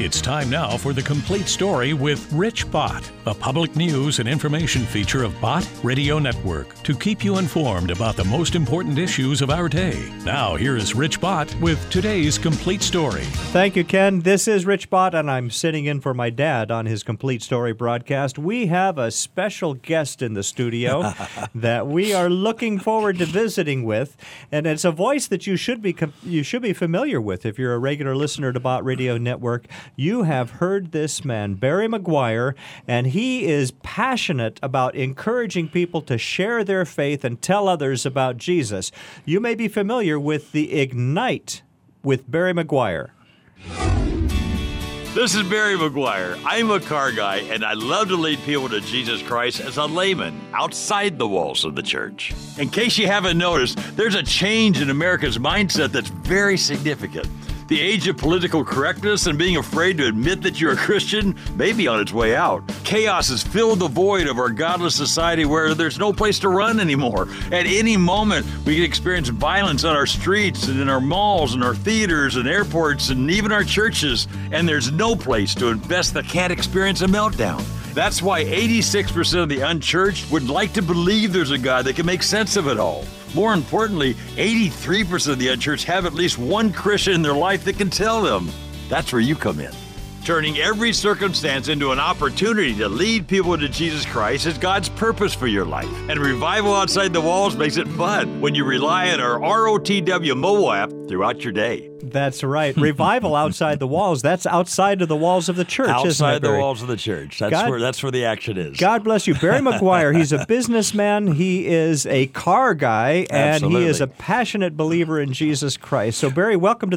It's time now for the complete story with Rich Bott, a public news and information feature of Bott Radio Network to keep you informed about the most important issues of our day. Now, here is Rich Bott with today's complete story. Thank you, Ken. This is Rich Bott, and I'm sitting in for my dad on his complete story broadcast. We have a special guest in the studio that we are looking forward to visiting with, and it's a voice that you should be you should be familiar with if you're a regular listener to Bott Radio Network you have heard this man, Barry Meguiar, and he is passionate about encouraging people to share their faith and tell others about Jesus. You may be familiar with the Ignite with Barry Meguiar. This is Barry Meguiar. I'm a car guy, and I love to lead people to Jesus Christ as a layman outside the walls of the church. In case you haven't noticed, there's a change in America's mindset that's very significant. The age of political correctness and being afraid to admit that you're a Christian may be on its way out. Chaos has filled the void of our godless society where there's no place to run anymore. At any moment, we can experience violence on our streets and in our malls and our theaters and airports and even our churches, and there's no place to invest that can't experience a meltdown. That's why 86% of the unchurched would like to believe there's a God that can make sense of it all. More importantly, 83% of the unchurched have at least one Christian in their life that can tell them. That's where you come in. Turning every circumstance into an opportunity to lead people to Jesus Christ is God's purpose for your life. And revival outside the walls makes it fun when you rely on our ROTW mobile app throughout your day. That's right. Revival outside the walls. That's outside of the walls of the church. Outside the walls of the church. That's God, where that's where the action is. God bless you, Barry Meguiar. He's a businessman. He is a car guy, and Absolutely. he is a passionate believer in Jesus Christ. So, Barry, welcome to the